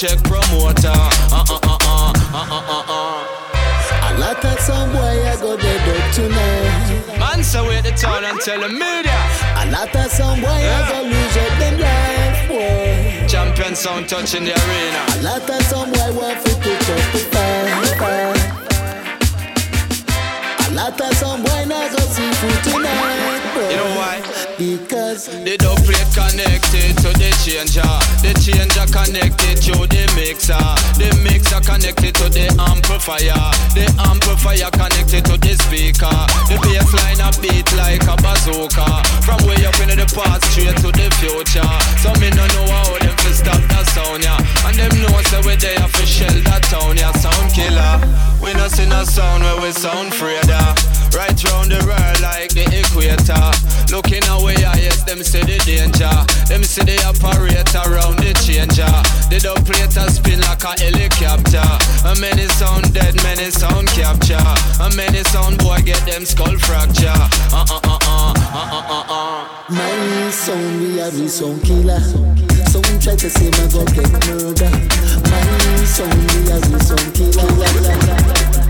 check promoter. Uh uh uh uh uh uh uh. uh. I like that some boy I go dead up tonight. Man, so wait the town and tell the media. I like that some boy yeah. I go lose up them life. Boy. Champion sound touching the arena. I like that some boy want to put up the fight. I like that some boy now go see food tonight. Boy. You know why? Because they don't connected to the changer. The changer connected to the mixer. The mixer connected to the amplifier. The amplifier connected to the speaker. The bassline a beat like a bazooka. From way up into the past straight to the future. So me no know how them fi stop the sound, yeah. And them know say we there fi shell that town, yeah. Sound killer. We no see no sound where we sound freer. yeah. Right round the world like the equator. Looking away, I yes, them see the danger. Them see the operator round the changer. The dub plate a spin like a helicopter. A many sound dead, many sound capture. A many sound boy get them skull fracture. Uh uh uh uh uh uh uh. uh. My sound, we are the sound killer. Some try to say my go get murder. My sound, we are the sound killer.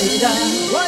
of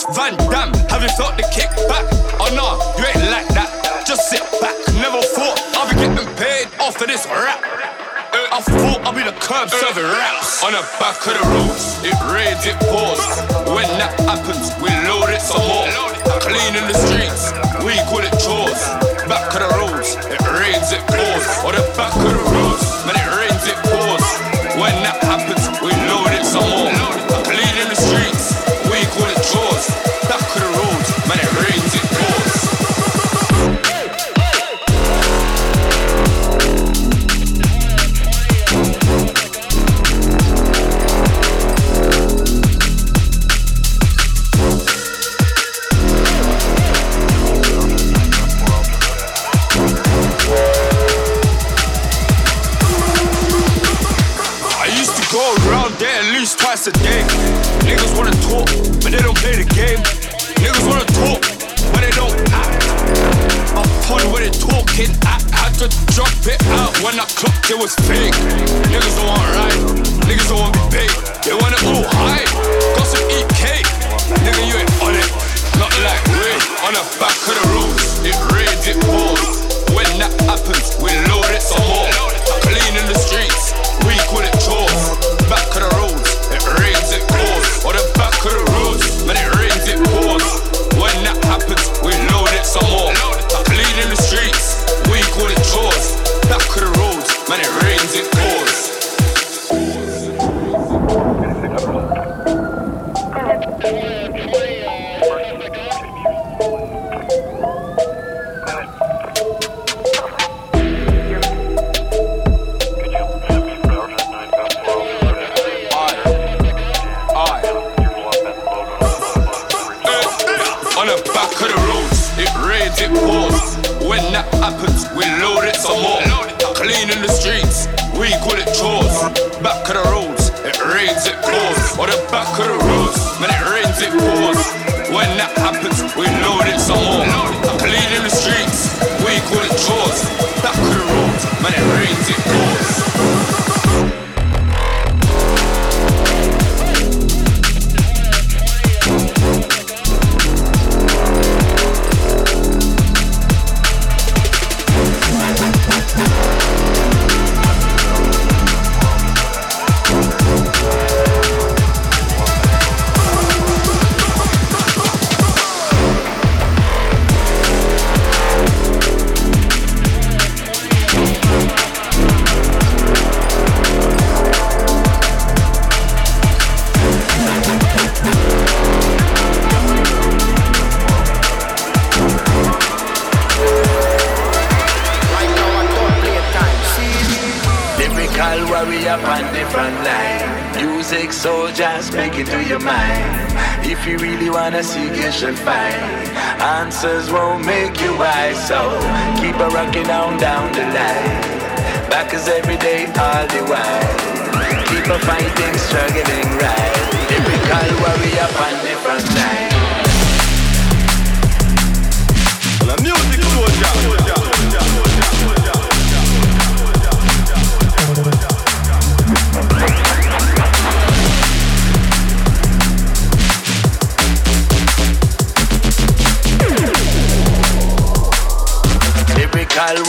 that's Van Damme. Have you felt the kickback? Oh no, you ain't like that. Just sit back. Never thought I'll be getting paid off of this rap. Uh, I thought I'll be the curb serving raps on the back of the roads. It rains, it pours. When that happens, we load it some more. Cleaning the streets, we call it chores. Back of the roads, it rains, it pours. On the back of the roads, man, it was fake. Niggas don't want ride, niggas don't want be paid. They want it all high, gossip eat cake. Nigga, you ain't on it. Not like we on the back of the Answers won't make you wise, so keep a rocking on down the line. Back as every day, all the while. Keep a fighting, struggling right. Lyrical warrior on the front line.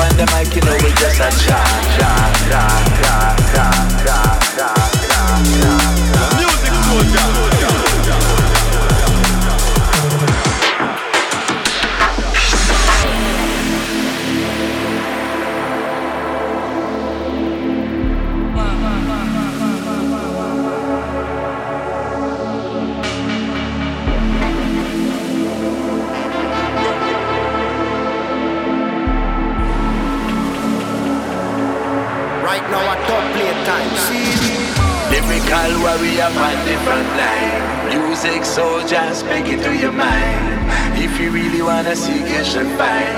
on the mic, you know we just a chat, chat, chat, Lyrical warrior on the front line. Music soldiers make it to your mind. If you really wanna seek, you should find.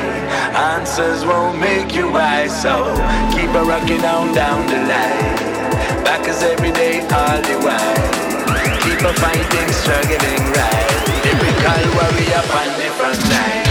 Answers won't make you wise, so keep a rocking on down the line. Back as every day, all the while. Keep a fighting, struggling right. Lyrical warrior on the front line.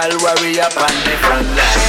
Lyrical warrior on the front line.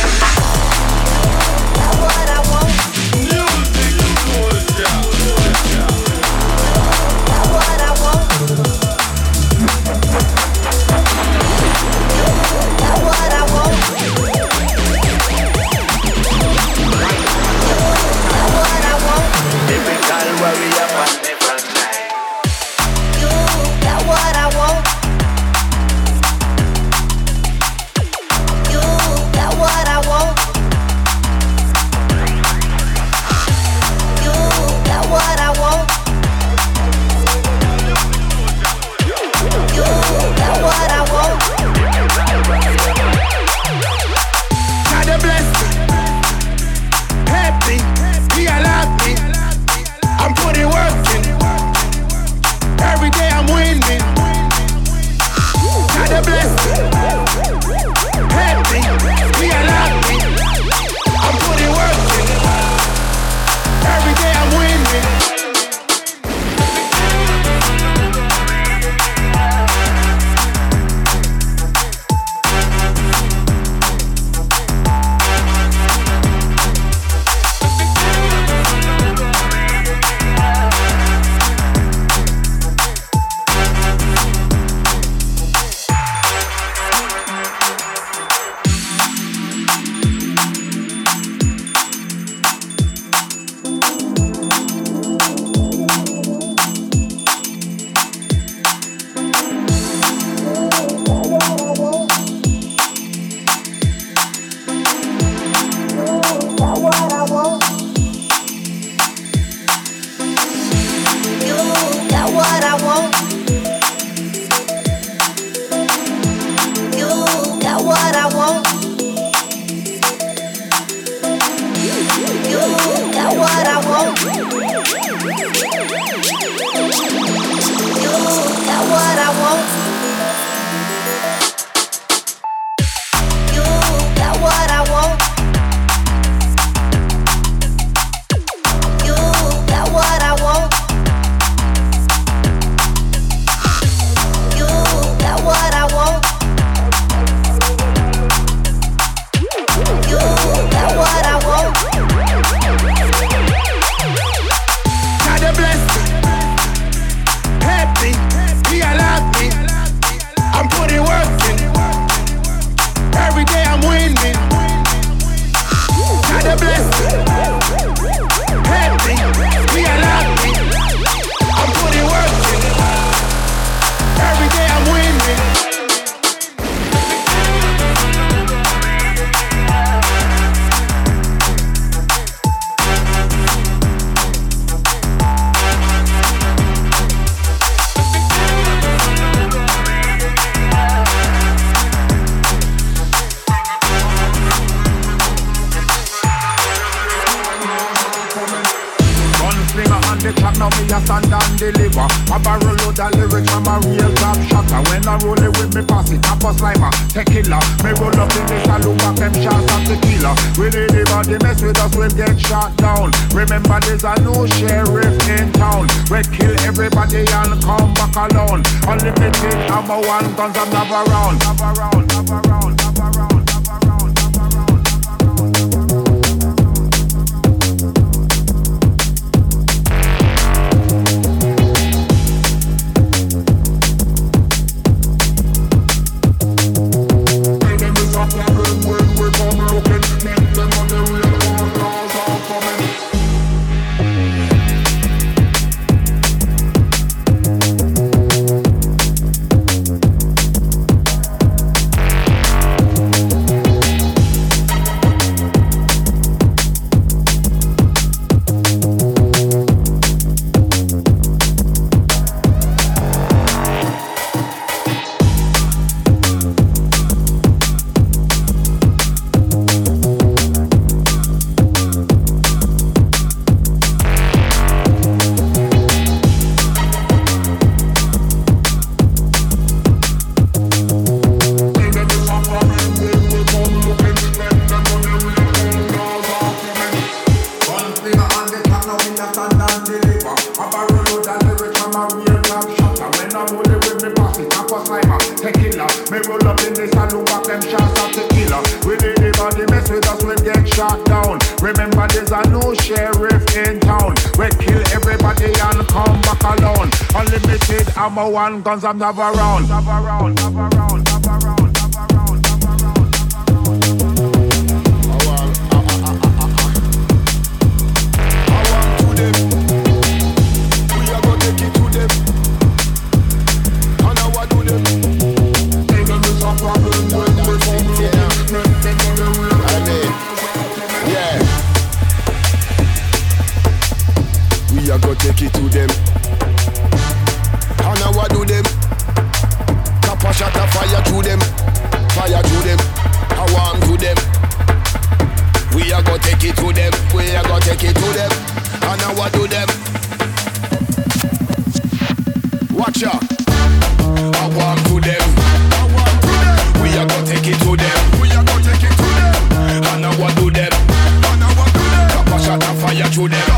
man, guns I'm never around. Never around, never around.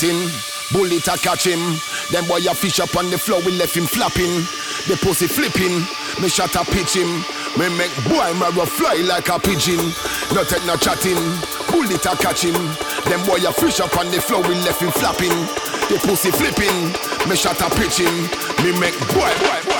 chatting. Bullet a catch him. Then boy a fish up on the floor, we left him flapping. The pussy flipping. Me shot a pitch him. Me make boy marrow fly like a pigeon. No take no chatting. Bullet a catch him. Then boy a fish up on the floor, we left him flapping. The pussy flipping. Me shot a pitch him. Me make boy, boy, boy.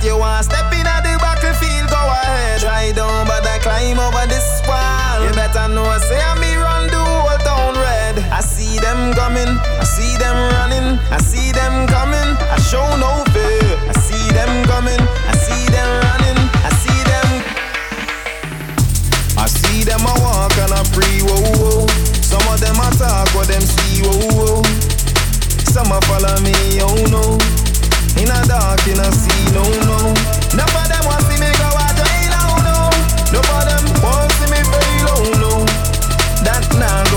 If you want step in the battlefield, go ahead. Try down, but I climb over this wall. You better know, say I'm me run the whole town red. I see them coming, I see them running, I see them coming. I show no fear. I see them coming, I see them running, I see them. I see them a walk and a free. whoa whoa. Some of them a talk, what them see whoa whoa. Some a follow me, oh no. In a dark, in a sea, no, no. None of them want see me go a jail, oh no. None of them want see me fail, oh no. That's not.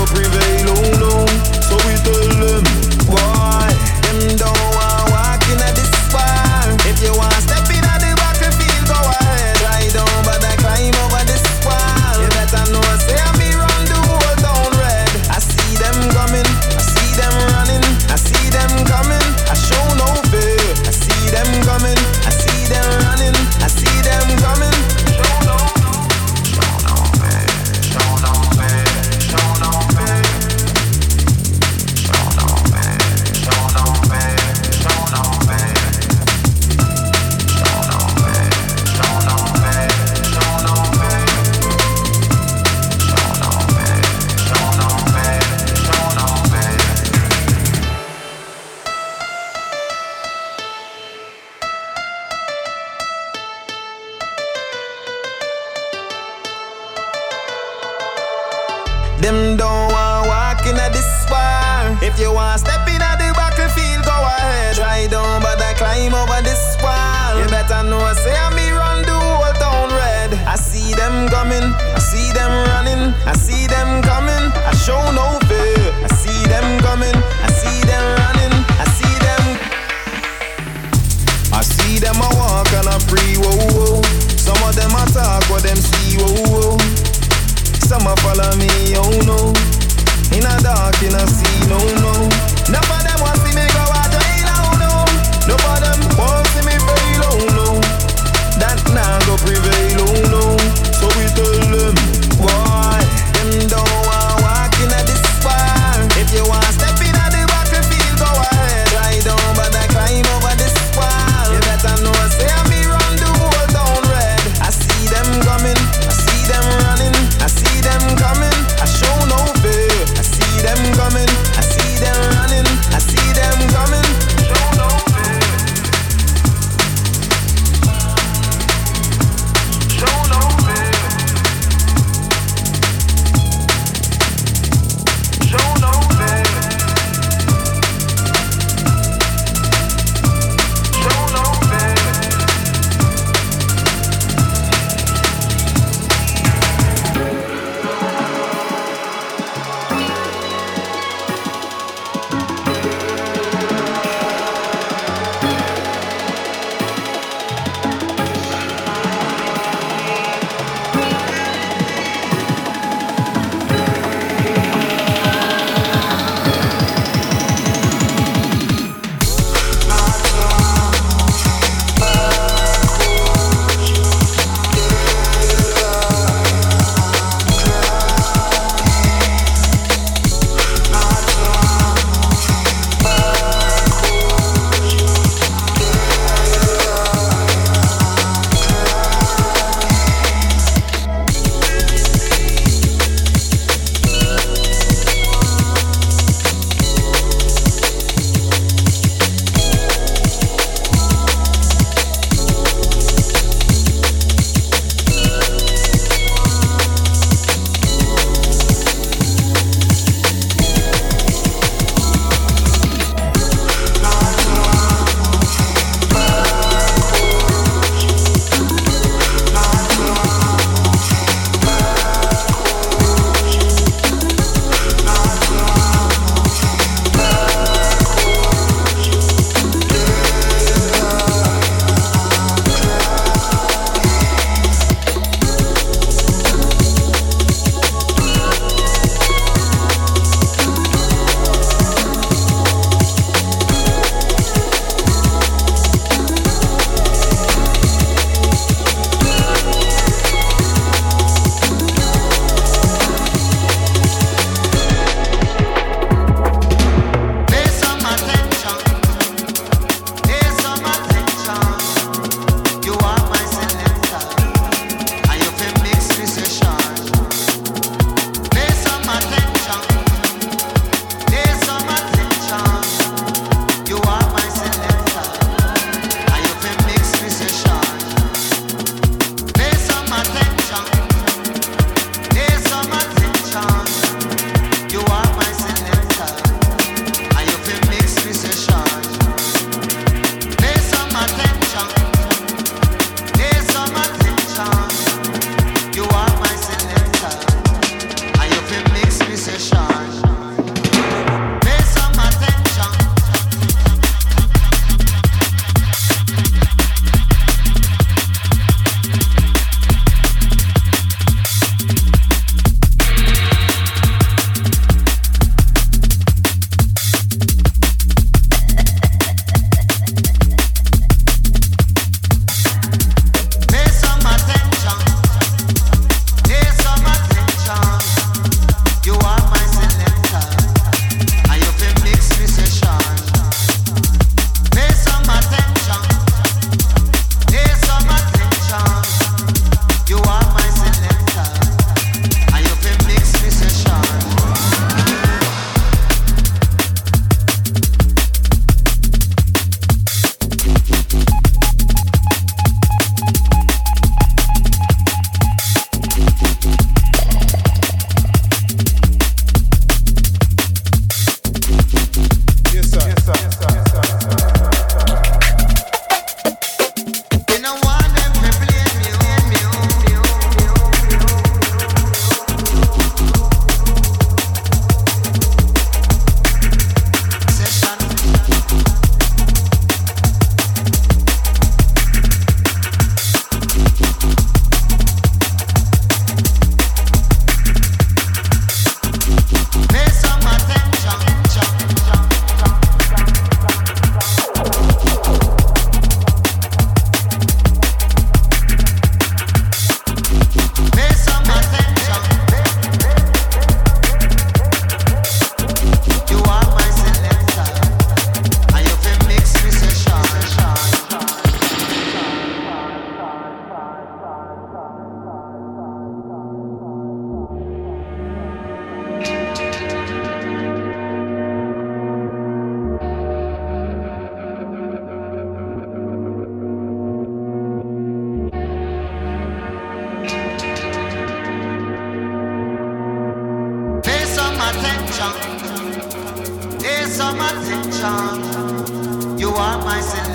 Some attention. You are my and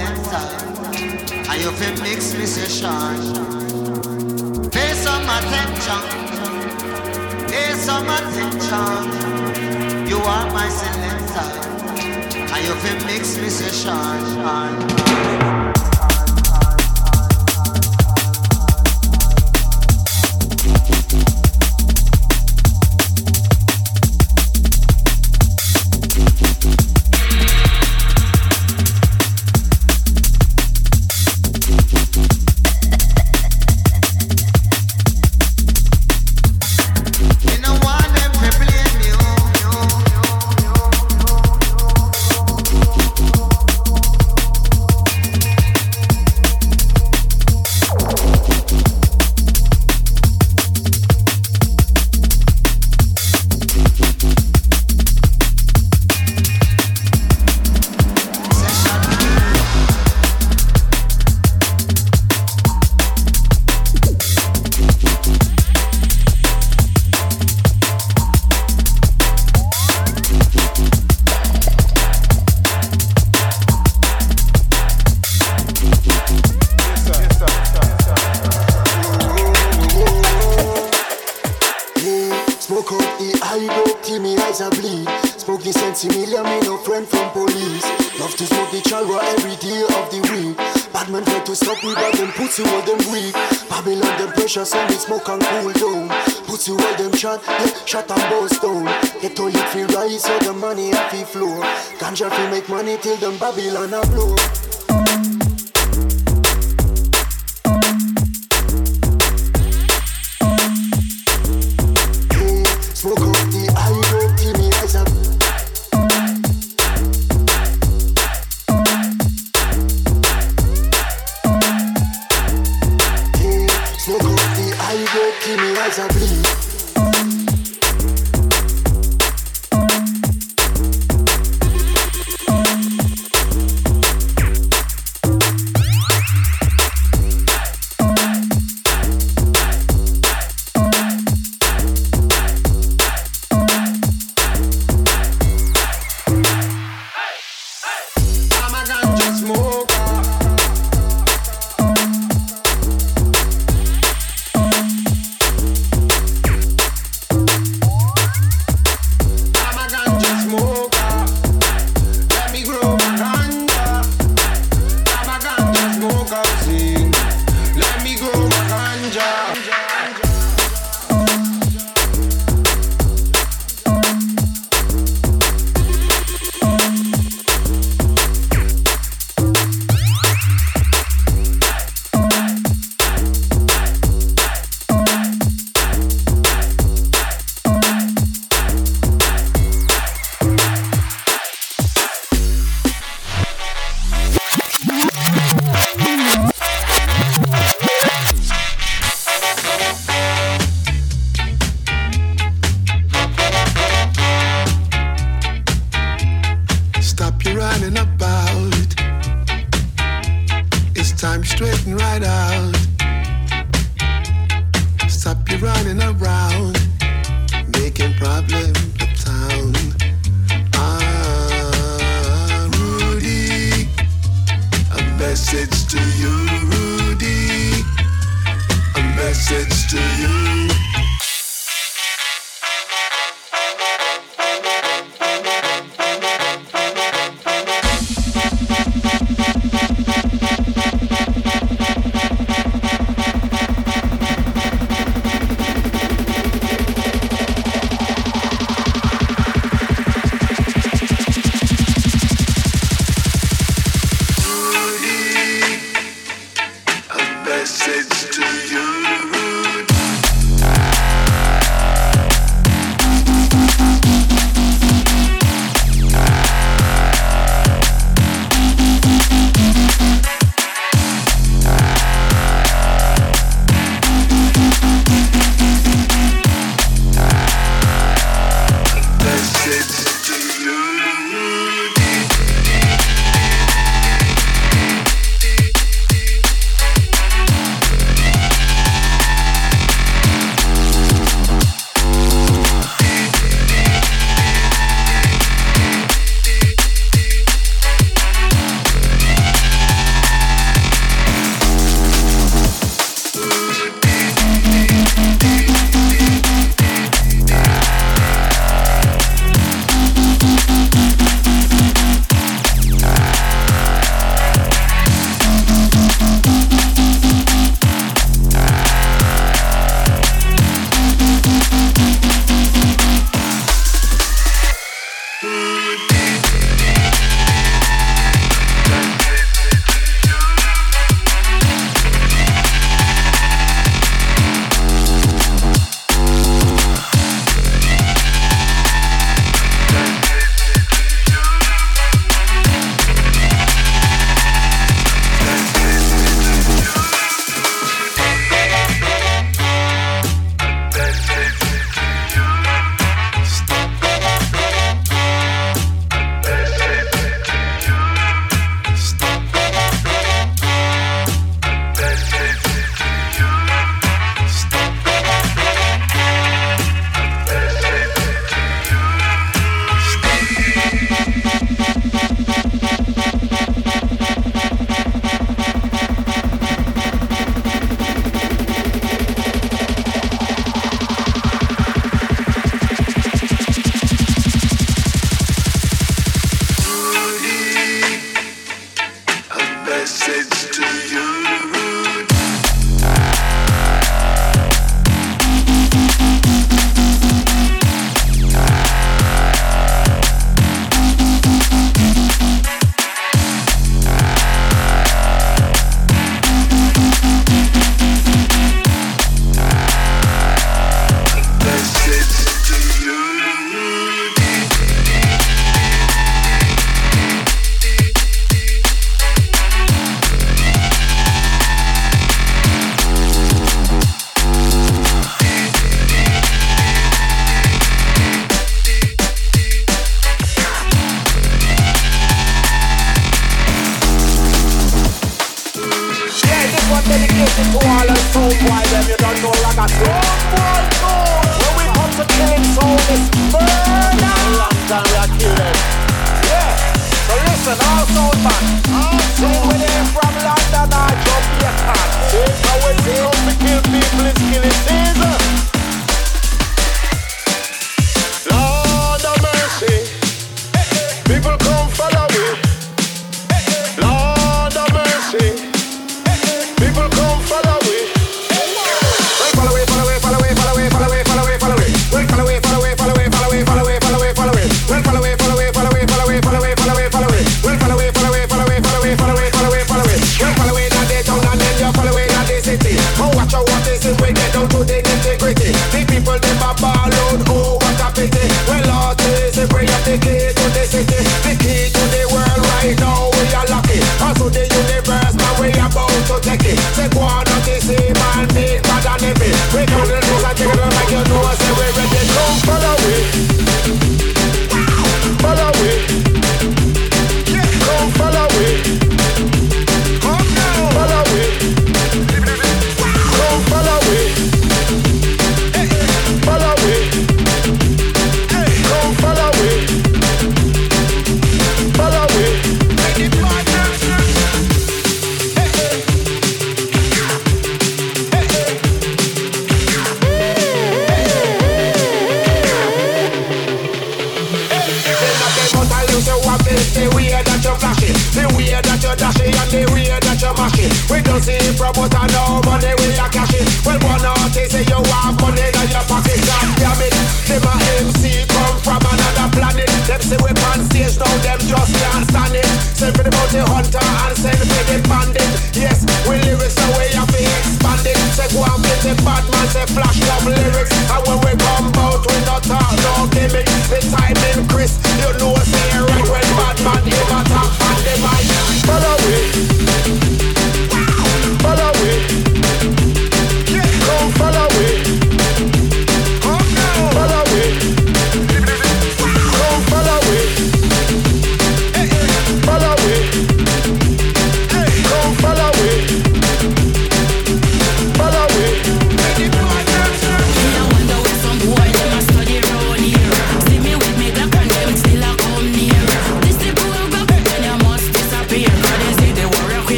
feel me. Pay some attention. Pay some attention. You are my and feel me. Babylon a blow.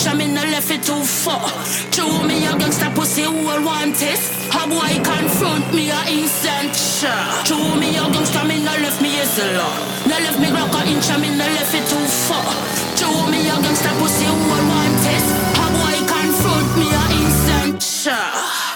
Jam in the left it too far. Chew me a gangsta pussy who I want this. How boy confront me a instant shot. Me a gangsta me no left me is a lot. No left me Glock a inch, I me no left it too far. Chew me a gangsta pussy who I want this. How boy confront me a instant shot.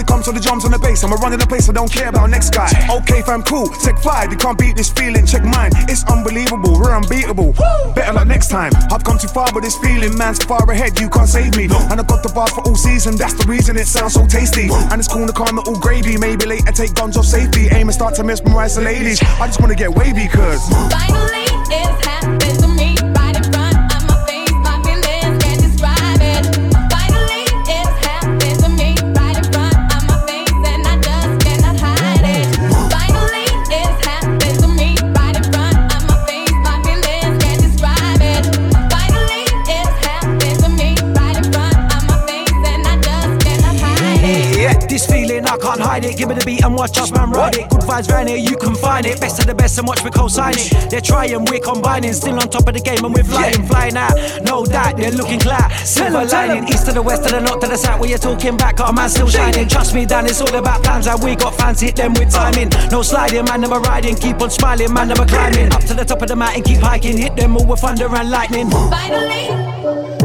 It comes to the drums and the bass, I'm a running the place, I don't care about next guy. Okay, fam, cool, take five, you can't beat this feeling, check mine. It's unbelievable, we're unbeatable. Better luck next time. I've come too far with this feeling, man's far ahead, you can't save me. And I got the bar for all season, that's the reason it sounds so tasty. And it's cool to calm it all gravy, maybe later take guns off safety. Aim and start to mesmerize the ladies. I just wanna get wavy, cause. Finally, it's happened to me I it. Give me the beat and watch us man ride it. Good vibes round here, you can find it. Best of the best and watch me co-sign it. They're trying, we're combining, still on top of the game and we're flying, flying out. No doubt, they're looking glad. Silver lining, east to the west to the north to the south. Where you're talking back, got a man still shining. Trust me, Dan, it's all about plans. And we got fans, hit them with timing. No sliding, man, never riding. Keep on smiling, man, never climbing. Up to the top of the mountain, keep hiking. Hit them all with thunder and lightning. Finally,